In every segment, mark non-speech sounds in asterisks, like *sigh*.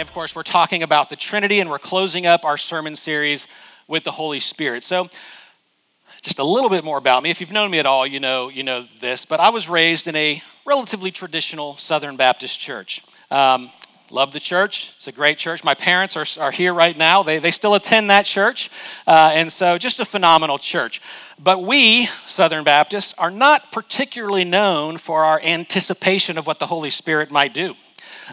today, of course, we're talking about the Trinity and we're closing up our sermon series with the Holy Spirit. So, just a little bit more about me. If you've known me at all, you know, you know this, but I was raised in a relatively traditional Southern Baptist church. Um, love the church. It's a great church. My parents are, are here right now. They, they still attend that church. Uh, and so, just a phenomenal church. But we, Southern Baptists, are not particularly known for our anticipation of what the Holy Spirit might do.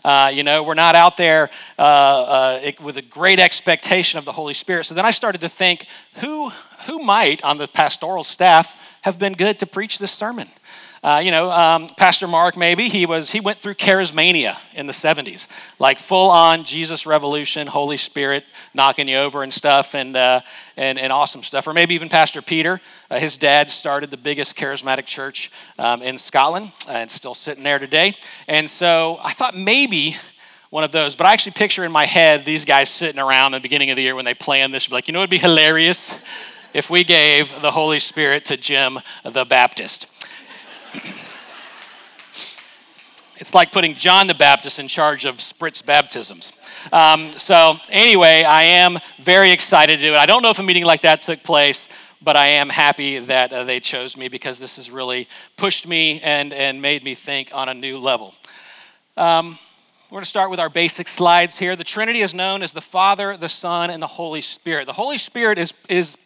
Uh, you know, we're not out there uh, uh, with a great expectation of the Holy Spirit. So then I started to think, who, who might on the pastoral staff have been good to preach this sermon? Uh, you know, um, Pastor Mark, maybe he was he went through charismania in the '70s, like full on Jesus revolution, Holy Spirit knocking you over and stuff, and uh, and and awesome stuff. Or maybe even Pastor Peter, uh, his dad started the biggest charismatic church um, in Scotland, and still sitting there today. And so I thought maybe one of those. But I actually picture in my head these guys sitting around in the beginning of the year when they plan this, like, you know, it'd be hilarious if we gave the Holy Spirit to Jim the Baptist. *laughs* it's like putting John the Baptist in charge of spritz baptisms. Um, so, anyway, I am very excited to do it. I don't know if a meeting like that took place, but I am happy that uh, they chose me because this has really pushed me and, and made me think on a new level. Um, we're going to start with our basic slides here. The Trinity is known as the Father, the Son, and the Holy Spirit. The Holy Spirit is, is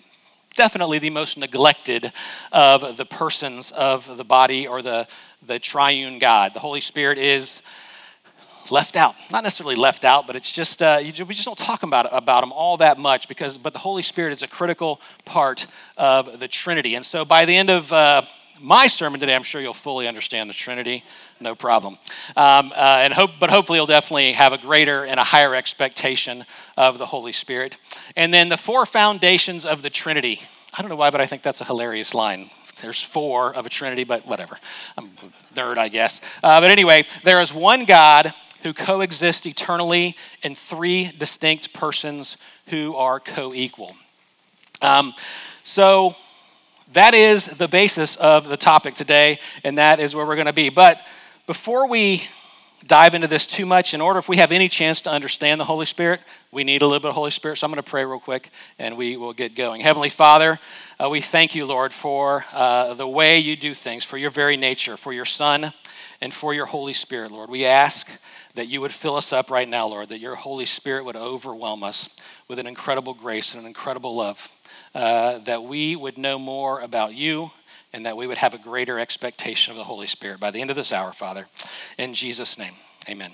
definitely the most neglected of the persons of the body or the, the triune God. The Holy Spirit is left out. Not necessarily left out, but it's just, uh, you, we just don't talk about, about him all that much because, but the Holy Spirit is a critical part of the Trinity. And so by the end of uh, my sermon today, I'm sure you'll fully understand the Trinity, no problem. Um, uh, and hope, but hopefully, you'll definitely have a greater and a higher expectation of the Holy Spirit. And then the four foundations of the Trinity. I don't know why, but I think that's a hilarious line. There's four of a Trinity, but whatever. I'm a nerd, I guess. Uh, but anyway, there is one God who coexists eternally in three distinct persons who are co equal. Um, so, that is the basis of the topic today, and that is where we're going to be. But before we dive into this too much, in order if we have any chance to understand the Holy Spirit, we need a little bit of Holy Spirit. So I'm going to pray real quick and we will get going. Heavenly Father, uh, we thank you, Lord, for uh, the way you do things, for your very nature, for your Son, and for your Holy Spirit, Lord. We ask that you would fill us up right now, Lord, that your Holy Spirit would overwhelm us with an incredible grace and an incredible love uh, that we would know more about you and that we would have a greater expectation of the Holy Spirit by the end of this hour, Father. In Jesus' name, amen.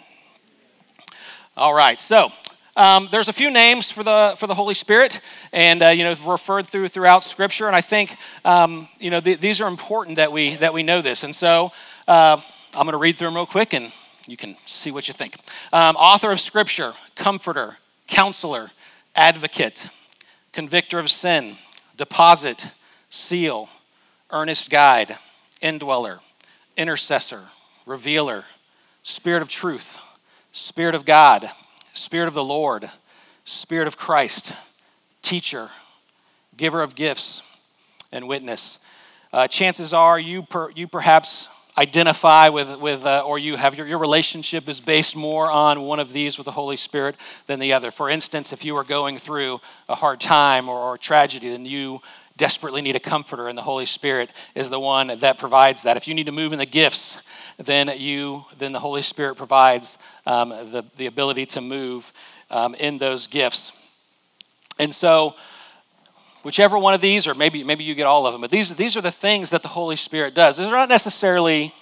All right, so um, there's a few names for the for the Holy Spirit, and uh, you know referred through throughout Scripture, and I think um, you know th- these are important that we that we know this. And so uh, I'm going to read through them real quick, and you can see what you think. Um, author of Scripture, Comforter, Counselor, Advocate, convictor of sin, deposit, seal, earnest guide, indweller, intercessor, revealer, spirit of truth, spirit of God, spirit of the Lord, spirit of Christ, teacher, giver of gifts, and witness. Uh, chances are you, per, you perhaps identify with, with uh, or you have your, your relationship is based more on one of these with the Holy Spirit than the other. For instance, if you are going through a hard time or, or tragedy, then you desperately need a comforter, and the Holy Spirit is the one that provides that. If you need to move in the gifts, then you then the Holy Spirit provides um, the, the ability to move um, in those gifts. And so whichever one of these, or maybe, maybe you get all of them, but these, these are the things that the Holy Spirit does. These are not necessarily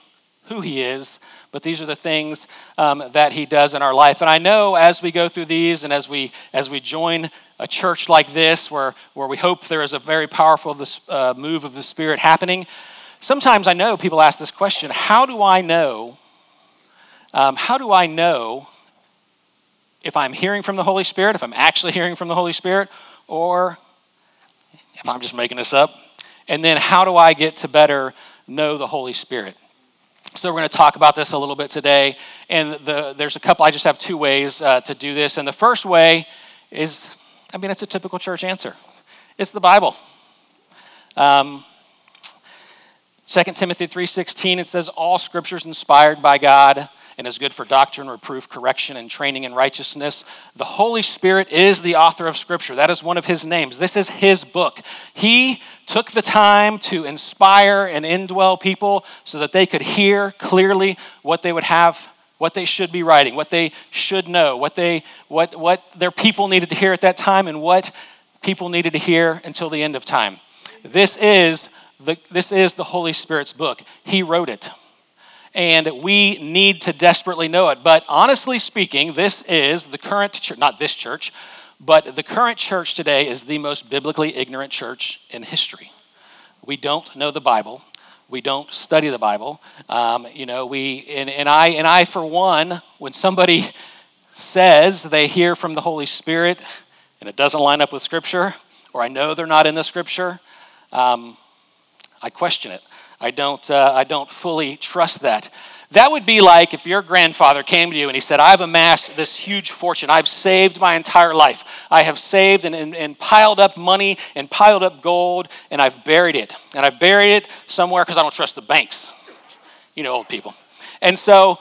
who He is, but these are the things um, that He does in our life. And I know as we go through these and as we, as we join a church like this, where, where we hope there is a very powerful uh, move of the Spirit happening, sometimes I know people ask this question how do I know? Um, how do I know if I'm hearing from the Holy Spirit, if I'm actually hearing from the Holy Spirit, or I'm just making this up? And then how do I get to better know the Holy Spirit? So we're going to talk about this a little bit today. And the, there's a couple, I just have two ways uh, to do this. And the first way is, I mean, it's a typical church answer. It's the Bible. Um, 2 Timothy 3.16, it says, all scriptures inspired by God and is good for doctrine, reproof, correction, and training in righteousness. The Holy Spirit is the author of Scripture. That is one of his names. This is his book. He took the time to inspire and indwell people so that they could hear clearly what they would have what they should be writing, what they should know, what, they, what, what their people needed to hear at that time, and what people needed to hear until the end of time. This is the, this is the Holy Spirit's book. He wrote it. And we need to desperately know it. But honestly speaking, this is the current church, not this church, but the current church today is the most biblically ignorant church in history. We don't know the Bible. We don't study the Bible. Um, you know, we, and, and, I, and I, for one, when somebody says they hear from the Holy Spirit and it doesn't line up with Scripture, or I know they're not in the Scripture, um, I question it. I don't, uh, I don't fully trust that. That would be like if your grandfather came to you and he said, I've amassed this huge fortune. I've saved my entire life. I have saved and, and, and piled up money and piled up gold, and I've buried it. And I've buried it somewhere because I don't trust the banks. You know, old people. And so,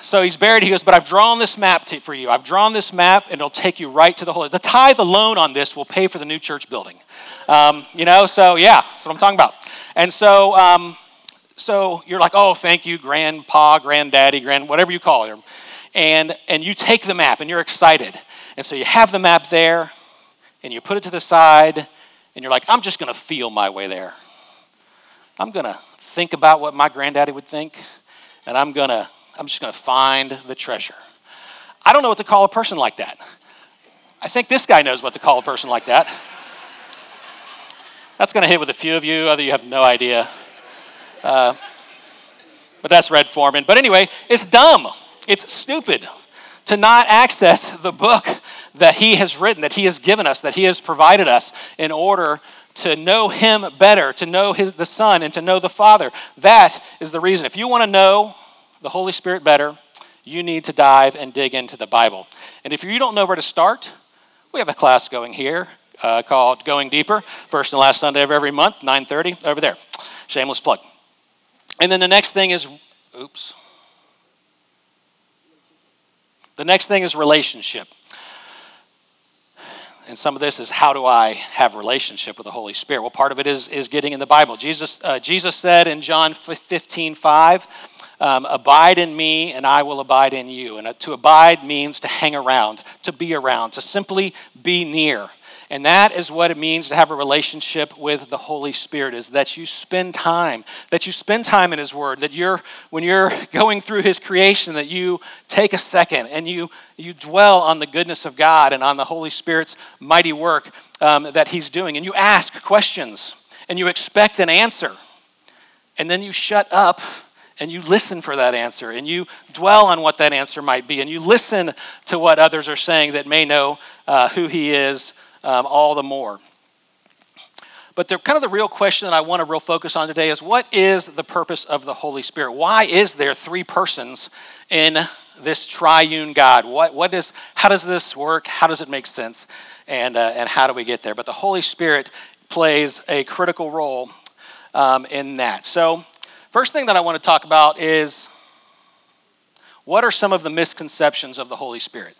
so he's buried. He goes, But I've drawn this map to, for you. I've drawn this map, and it'll take you right to the Holy. The tithe alone on this will pay for the new church building. Um, you know, so yeah, that's what I'm talking about. And so, um, so you're like, oh, thank you, grandpa, granddaddy, grand, whatever you call him. And, and you take the map and you're excited. And so you have the map there and you put it to the side and you're like, I'm just going to feel my way there. I'm going to think about what my granddaddy would think and I'm going to, I'm just going to find the treasure. I don't know what to call a person like that. I think this guy knows what to call a person like that. That's going to hit with a few of you, other you have no idea. Uh, but that's Red Foreman. But anyway, it's dumb. It's stupid to not access the book that he has written, that he has given us, that he has provided us in order to know him better, to know his, the Son, and to know the Father. That is the reason. If you want to know the Holy Spirit better, you need to dive and dig into the Bible. And if you don't know where to start, we have a class going here uh, called Going Deeper, first and last Sunday of every month, 9.30, over there. Shameless plug. And then the next thing is, oops. The next thing is relationship. And some of this is how do I have relationship with the Holy Spirit? Well, part of it is, is getting in the Bible. Jesus, uh, Jesus said in John 15, 5, um, abide in me and I will abide in you. And uh, to abide means to hang around, to be around, to simply be near. And that is what it means to have a relationship with the Holy Spirit is that you spend time, that you spend time in his word, that you're when you're *laughs* going through his creation that you take a second and you you dwell on the goodness of God and on the Holy Spirit's mighty work um, that he's doing and you ask questions and you expect an answer. And then you shut up and you listen for that answer and you dwell on what that answer might be and you listen to what others are saying that may know uh, who he is um, all the more. But the kind of the real question that I want to real focus on today is what is the purpose of the Holy Spirit? Why is there three persons in this triune God? What, what is, how does this work? How does it make sense? And, uh, and how do we get there? But the Holy Spirit plays a critical role um, in that. So, first thing that I want to talk about is what are some of the misconceptions of the Holy Spirit?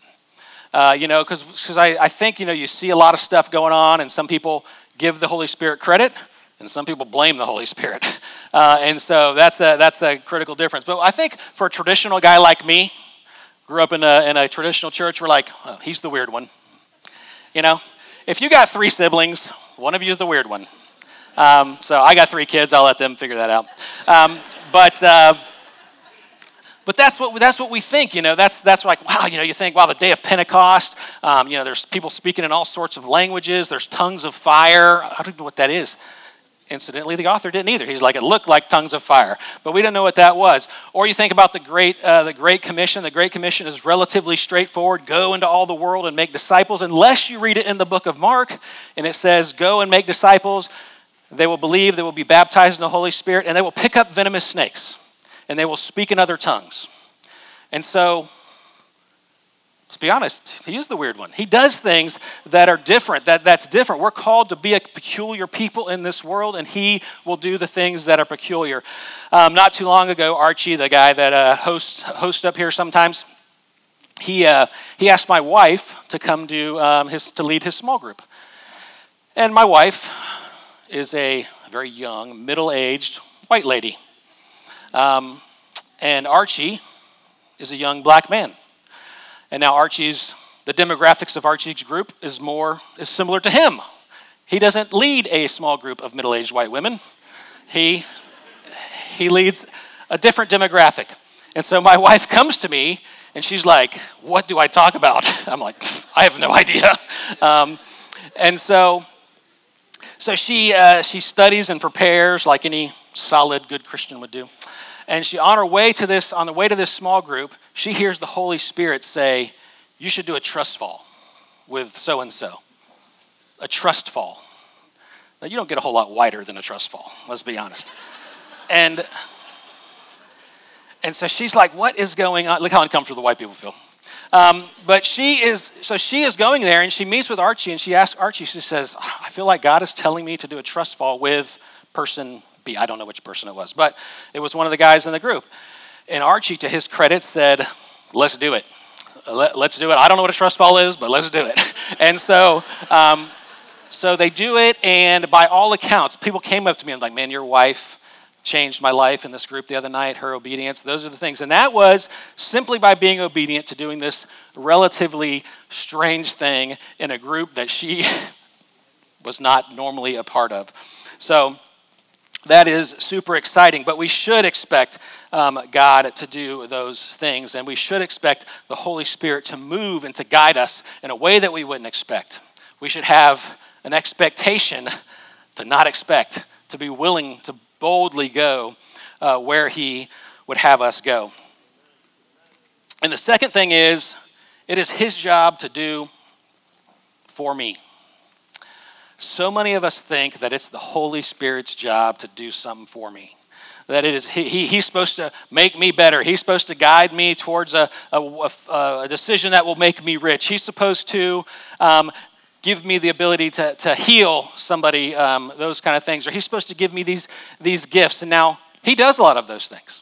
Uh, you know, because I, I think, you know, you see a lot of stuff going on, and some people give the Holy Spirit credit, and some people blame the Holy Spirit. *laughs* Uh, and so that's a, that's a critical difference. But I think for a traditional guy like me, grew up in a, in a traditional church, we're like, oh, he's the weird one. You know, if you got three siblings, one of you is the weird one. Um, so I got three kids, I'll let them figure that out. Um, but, uh, but that's what, that's what we think, you know. That's, that's like, wow, you know, you think, wow, the day of Pentecost, um, you know, there's people speaking in all sorts of languages, there's tongues of fire. I don't know what that is. Incidentally, the author didn't either. He's like, it looked like tongues of fire, but we don't know what that was. Or you think about the Great, uh, the Great Commission. The Great Commission is relatively straightforward go into all the world and make disciples, unless you read it in the book of Mark, and it says, go and make disciples. They will believe, they will be baptized in the Holy Spirit, and they will pick up venomous snakes and they will speak in other tongues. And so, Let's be honest, he is the weird one. He does things that are different, that, that's different. We're called to be a peculiar people in this world, and he will do the things that are peculiar. Um, not too long ago, Archie, the guy that uh, hosts, hosts up here sometimes, he, uh, he asked my wife to come to, um, his, to lead his small group. And my wife is a very young, middle aged white lady. Um, and Archie is a young black man. And now Archie's, the demographics of Archie's group is more, is similar to him. He doesn't lead a small group of middle aged white women, he, he leads a different demographic. And so my *laughs* wife comes to me and she's like, What do I talk about? *laughs* I'm like, I have no idea. *laughs* Um, and so, so she, uh, she studies and prepares like any solid, good Christian would do. And she, on her way to this, on the way to this small group, she hears the Holy Spirit say, You should do a trust fall with so and so. A trust fall. Now, you don't get a whole lot wider than a trust fall, let's be honest. And, and so she's like, What is going on? Look how uncomfortable the white people feel. Um, but she is, so she is going there and she meets with Archie and she asks Archie, she says, I feel like God is telling me to do a trust fall with person I don't know which person it was, but it was one of the guys in the group. And Archie, to his credit, said, Let's do it. Let, us do it. I don't know what a trust fall is, but let's do it. *laughs* And so, um, so they do it, and by all accounts, people came up to me and like, Man, your wife changed my life in this group the other night, her obedience. Those are the things. And that was simply by being obedient to doing this relatively strange thing in a group that she *laughs* was not normally a part of. So, that is super exciting. But we should expect um, God to do those things, and we should expect the Holy Spirit to move and to guide us in a way that we wouldn't expect. We should have an expectation to not expect, to be willing to boldly go uh, where He would have us go. And the second thing is, it is His job to do for me. So many of us think that it's the Holy Spirit's job to do something for me. That it is he, he, he's supposed to make me better. He's supposed to guide me towards a, a, a, decision that will make me rich. He's supposed to um, give me the ability to, to heal somebody, um, those kind of things. Or he's supposed to give me these, these gifts. And now he does a lot of those things.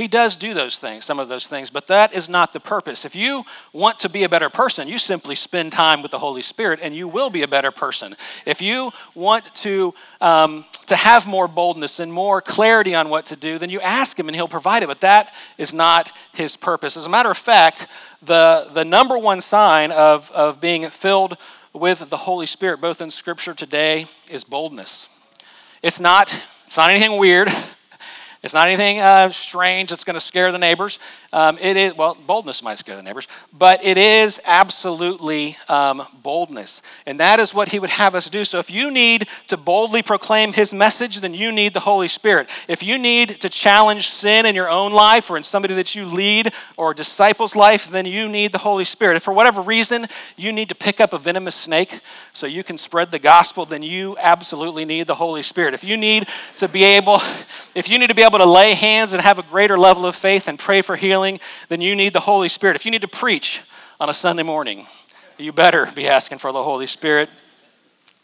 He does do those things, some of those things, but that is not the purpose. If you want to be a better person, you simply spend time with the Holy Spirit and you will be a better person. If you want to, um, to have more boldness and more clarity on what to do, then you ask Him and He'll provide it, but that is not His purpose. As a matter of fact, the, the number one sign of, of being filled with the Holy Spirit, both in Scripture today, is boldness. It's not, it's not anything weird. It's not anything uh, strange that's going to scare the neighbors. Um, it is, well, boldness might scare the neighbors, but it is absolutely um, boldness. And that is what he would have us do. So if you need to boldly proclaim his message, then you need the Holy Spirit. If you need to challenge sin in your own life or in somebody that you lead or disciples' life, then you need the Holy Spirit. If for whatever reason you need to pick up a venomous snake so you can spread the gospel, then you absolutely need the Holy Spirit. If you need to be able, if you need to be able to lay hands and have a greater level of faith and pray for healing, then you need the Holy Spirit. If you need to preach on a Sunday morning, you better be asking for the Holy Spirit.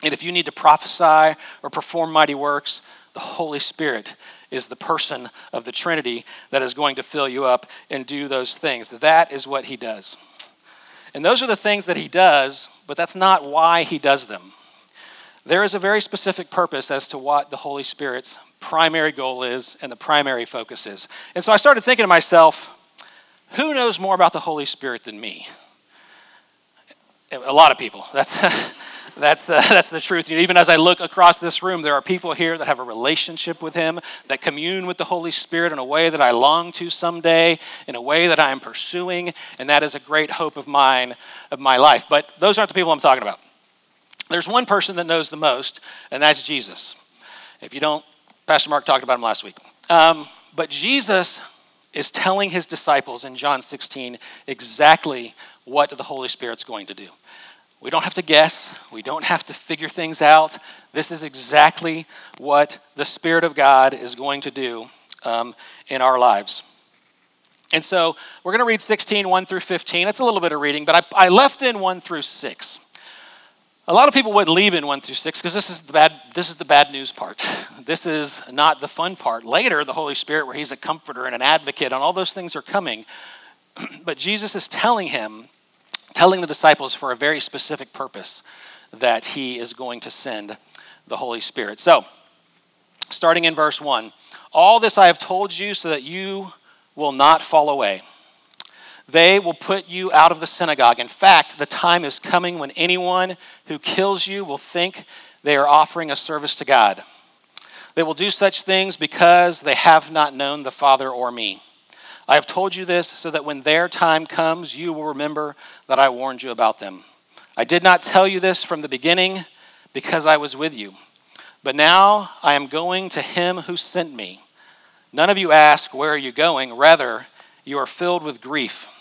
And if you need to prophesy or perform mighty works, the Holy Spirit is the person of the Trinity that is going to fill you up and do those things. That is what he does. And those are the things that he does, but that's not why he does them. There is a very specific purpose as to what the Holy Spirit's primary goal is and the primary focus is. And so I started thinking to myself, who knows more about the Holy Spirit than me? A lot of people. *laughs* That's, that's, uh, *laughs* that's the truth. Even as I look across this room, there are people here that have a relationship with Him, that commune with the Holy Spirit in a way that I long to someday, in a way that I am pursuing, and that is a great hope of mine, of my life. But those aren't the people I'm talking about. There's one person that knows the most, and that's Jesus. If you don't, Pastor Mark talked about him last week. Um, but Jesus is telling his disciples in John 16 exactly what the Holy Spirit's going to do. We don't have to guess, we don't have to figure things out. This is exactly what the Spirit of God is going to do um, in our lives. And so we're going to read 16, 1 through 15. It's a little bit of reading, but I, I left in 1 through 6. A lot of people would leave in 1 through 6 because this is the bad this is the bad news part. *laughs* This is not the fun part. Later, the Holy Spirit, where He's a comforter and an advocate, and all those things are coming. *clears throat* but Jesus is telling him, telling the disciples for a very specific purpose that He is going to send the Holy Spirit. So, starting in verse 1 All this I have told you so that you will not fall away. They will put you out of the synagogue. In fact, the time is coming when anyone who kills you will think they are offering a service to God. They will do such things because they have not known the Father or me. I have told you this so that when their time comes, you will remember that I warned you about them. I did not tell you this from the beginning because I was with you. But now I am going to him who sent me. None of you ask, Where are you going? Rather, you are filled with grief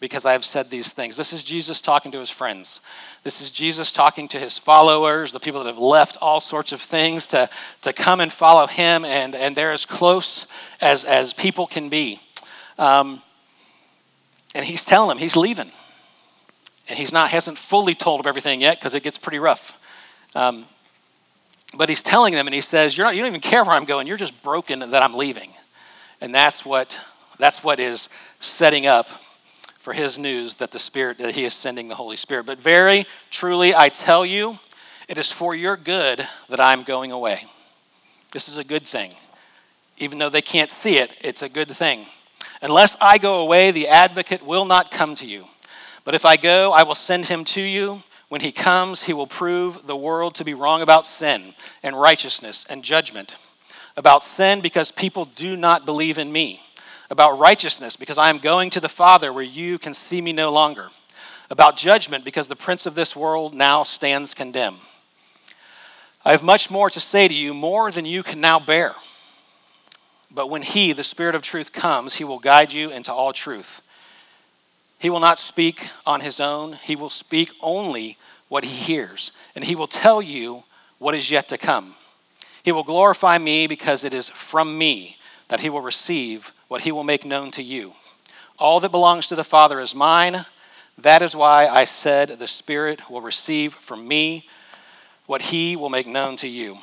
because I have said these things. This is Jesus talking to his friends. This is Jesus talking to his followers, the people that have left all sorts of things to, to come and follow him, and, and they're as close as, as people can be. Um, and he's telling them he's leaving. And he's not, hasn't fully told them everything yet because it gets pretty rough. Um, but he's telling them, and he says, You're not, You don't even care where I'm going. You're just broken that I'm leaving. And that's what, that's what is setting up for his news that the Spirit, that he is sending the Holy Spirit. But very truly, I tell you, it is for your good that I'm going away. This is a good thing. Even though they can't see it, it's a good thing. Unless I go away, the advocate will not come to you. But if I go, I will send him to you. When he comes, he will prove the world to be wrong about sin and righteousness and judgment. About sin, because people do not believe in me about righteousness, because I am going to the Father where you can see me no longer, about judgment, because the prince of this world now stands condemned. I have much more to say to you, more than you can now bear. But when He, the Spirit of truth, comes, He will guide you into all truth. He will not speak on His own, He will speak only what He hears, and He will tell you what is yet to come. He will glorify me because it is from me that He will receive what he will make known to you. All that belongs to the Father is mine. That is why I said the Spirit will receive from me what he will make known to you.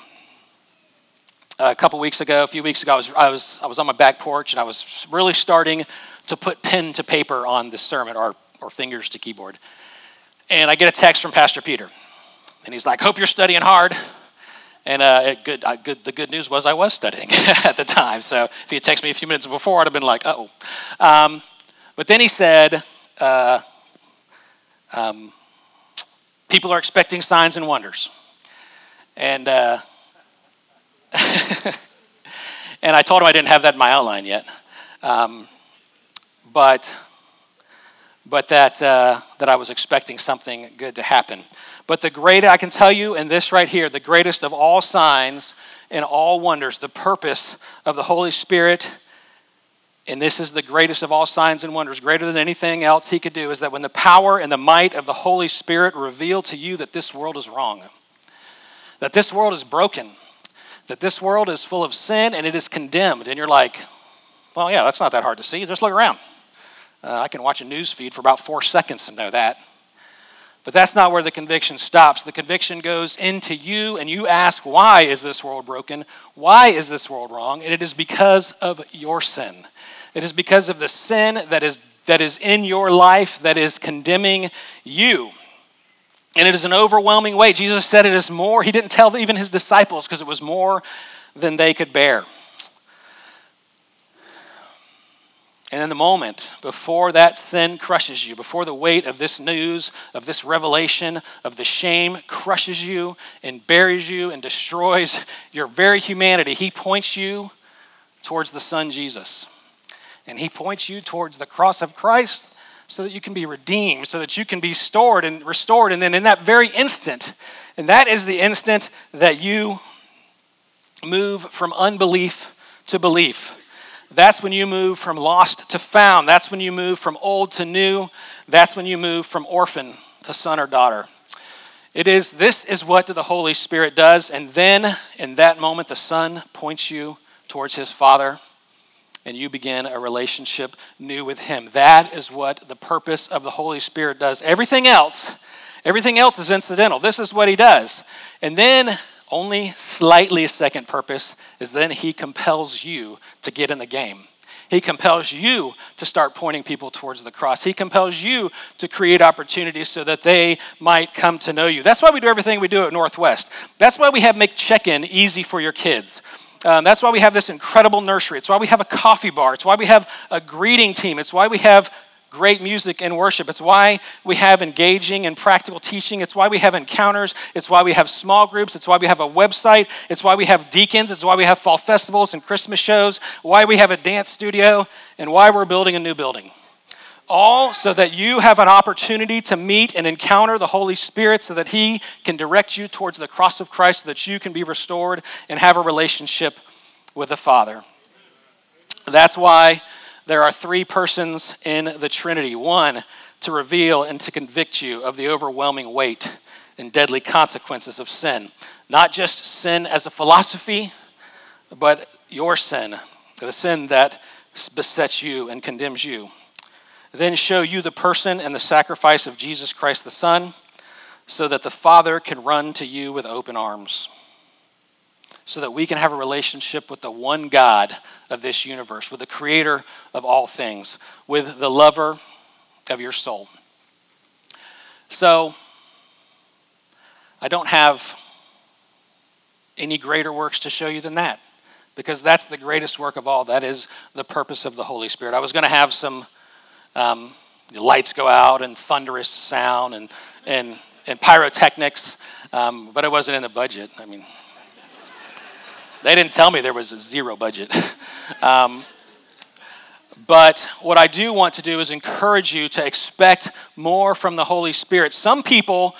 A couple weeks ago, a few weeks ago, I was, I, was, I was on my back porch and I was really starting to put pen to paper on this sermon or, or fingers to keyboard. And I get a text from Pastor Peter. And he's like, Hope you're studying hard. And uh, good, uh, good, the good news was I was studying *laughs* at the time. So if he had texted me a few minutes before, I'd have been like, oh. Um, but then he said, uh, um, people are expecting signs and wonders. And, uh, *laughs* and I told him I didn't have that in my outline yet. Um, but but that, uh, that I was expecting something good to happen. But the great, I can tell you, and this right here, the greatest of all signs and all wonders, the purpose of the Holy Spirit, and this is the greatest of all signs and wonders, greater than anything else He could do, is that when the power and the might of the Holy Spirit reveal to you that this world is wrong, that this world is broken, that this world is full of sin and it is condemned, and you're like, well, yeah, that's not that hard to see. Just look around. Uh, I can watch a news feed for about four seconds and know that. But that's not where the conviction stops. The conviction goes into you, and you ask, Why is this world broken? Why is this world wrong? And it is because of your sin. It is because of the sin that is, that is in your life that is condemning you. And it is an overwhelming way. Jesus said it is more. He didn't tell even his disciples because it was more than they could bear. And in the moment, before that sin crushes you, before the weight of this news, of this revelation, of the shame crushes you and buries you and destroys your very humanity, He points you towards the Son Jesus. And He points you towards the cross of Christ so that you can be redeemed, so that you can be stored and restored. And then in that very instant, and that is the instant that you move from unbelief to belief that's when you move from lost to found. That's when you move from old to new. That's when you move from orphan to son or daughter. It is this is what the Holy Spirit does and then in that moment the son points you towards his father and you begin a relationship new with Him. That is what the purpose of the Holy Spirit does. Everything else, everything else is incidental. This is what He does. And then, only slightly second purpose is then He compels you to get in the game. He compels you to start pointing people towards the cross. He compels you to create opportunities so that they might come to know you. That's why we do everything we do at Northwest. That's why we have make check in easy for your kids. Um, that's why we have this incredible nursery. It's why we have a coffee bar. It's why we have a greeting team. It's why we have great music and worship. It's why we have engaging and practical teaching. It's why we have encounters. It's why we have small groups. It's why we have a website. It's why we have deacons. It's why we have fall festivals and Christmas shows. Why we have a dance studio and why we're building a new building. All so that you have an opportunity to meet and encounter the Holy Spirit so that He can direct you towards the cross of Christ so that you can be restored and have a relationship with the Father. That's why there are three persons in the Trinity one, to reveal and to convict you of the overwhelming weight and deadly consequences of sin. Not just sin as a philosophy, but your sin, the sin that besets you and condemns you. Then show you the person and the sacrifice of Jesus Christ the Son, so that the Father can run to you with open arms so that we can have a relationship with the one God of this universe, with the creator of all things, with the lover of your soul. So, I don't have any greater works to show you than that because that's the greatest work of all. That is the purpose of the Holy Spirit. I was going to have some um, lights go out and thunderous sound and, and, and pyrotechnics, um, but it wasn't in the budget. I mean, they didn't tell me there was a zero budget. *laughs* um, but what I do want to do is encourage you to expect more from the Holy Spirit. Some people,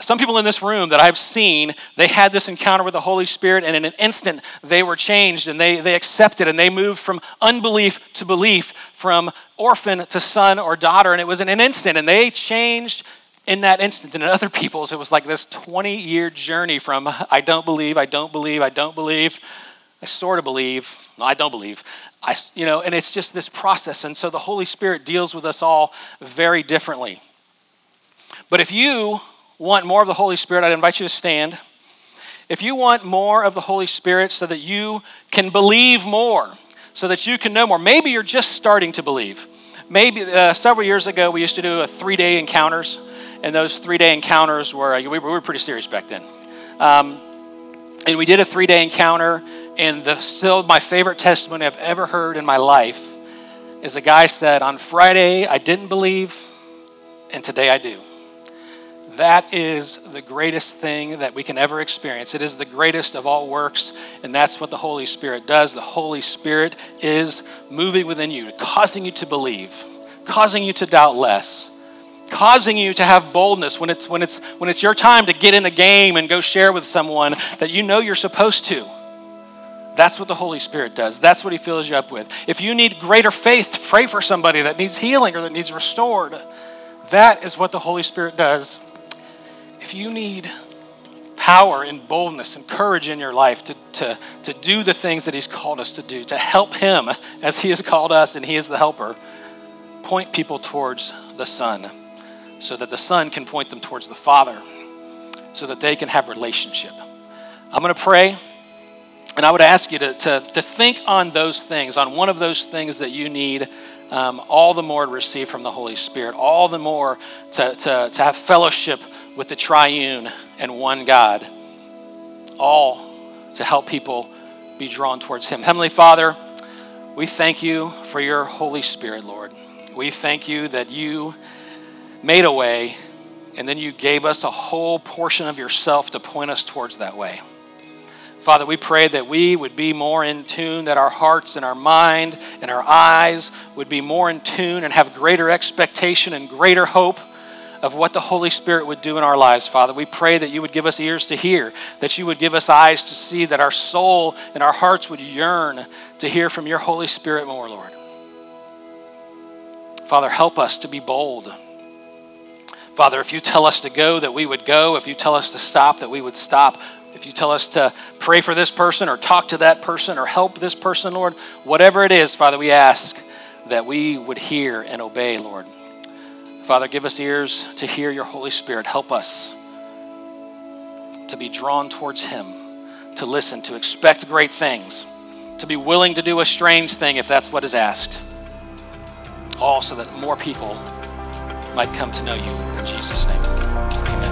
some people in this room that I've seen, they had this encounter with the Holy Spirit, and in an instant they were changed and they, they accepted and they moved from unbelief to belief, from orphan to son or daughter, and it was in an instant, and they changed in that instant. And in other people's, it was like this 20 year journey from I don't believe, I don't believe, I don't believe, I sort of believe, no, I don't believe. I, you know, and it's just this process. And so the Holy Spirit deals with us all very differently. But if you want more of the Holy Spirit, I'd invite you to stand. If you want more of the Holy Spirit so that you can believe more, so that you can know more, maybe you're just starting to believe. Maybe uh, several years ago, we used to do a three day encounters and those three day encounters were, we were pretty serious back then. Um, and we did a three day encounter, and the, still my favorite testimony I've ever heard in my life is a guy said, On Friday, I didn't believe, and today I do. That is the greatest thing that we can ever experience. It is the greatest of all works, and that's what the Holy Spirit does. The Holy Spirit is moving within you, causing you to believe, causing you to doubt less causing you to have boldness when it's, when, it's, when it's your time to get in the game and go share with someone that you know you're supposed to. That's what the Holy Spirit does. That's what He fills you up with. If you need greater faith to pray for somebody that needs healing or that needs restored, that is what the Holy Spirit does. If you need power and boldness and courage in your life to, to, to do the things that He's called us to do, to help Him as He has called us and He is the helper, point people towards the Son so that the Son can point them towards the Father, so that they can have relationship. I'm going to pray, and I would ask you to, to, to think on those things, on one of those things that you need um, all the more to receive from the Holy Spirit, all the more to, to, to have fellowship with the triune and one God, all to help people be drawn towards Him. Heavenly Father, we thank you for your Holy Spirit, Lord. We thank you that you made a way, and then you gave us a whole portion of yourself to point us towards that way. Father, we pray that we would be more in tune, that our hearts and our mind and our eyes would be more in tune and have greater expectation and greater hope of what the Holy Spirit would do in our lives, Father. We pray that you would give us ears to hear, that you would give us eyes to see, that our soul and our hearts would yearn to hear from your Holy Spirit more, Lord. Father, help us to be bold Father, if you tell us to go, that we would go. If you tell us to stop, that we would stop. If you tell us to pray for this person or talk to that person or help this person, Lord, whatever it is, Father, we ask that we would hear and obey, Lord. Father, give us ears to hear your Holy Spirit. Help us to be drawn towards Him, to listen, to expect great things, to be willing to do a strange thing if that's what is asked. All so that more people might come to know you. In Jesus' name, amen.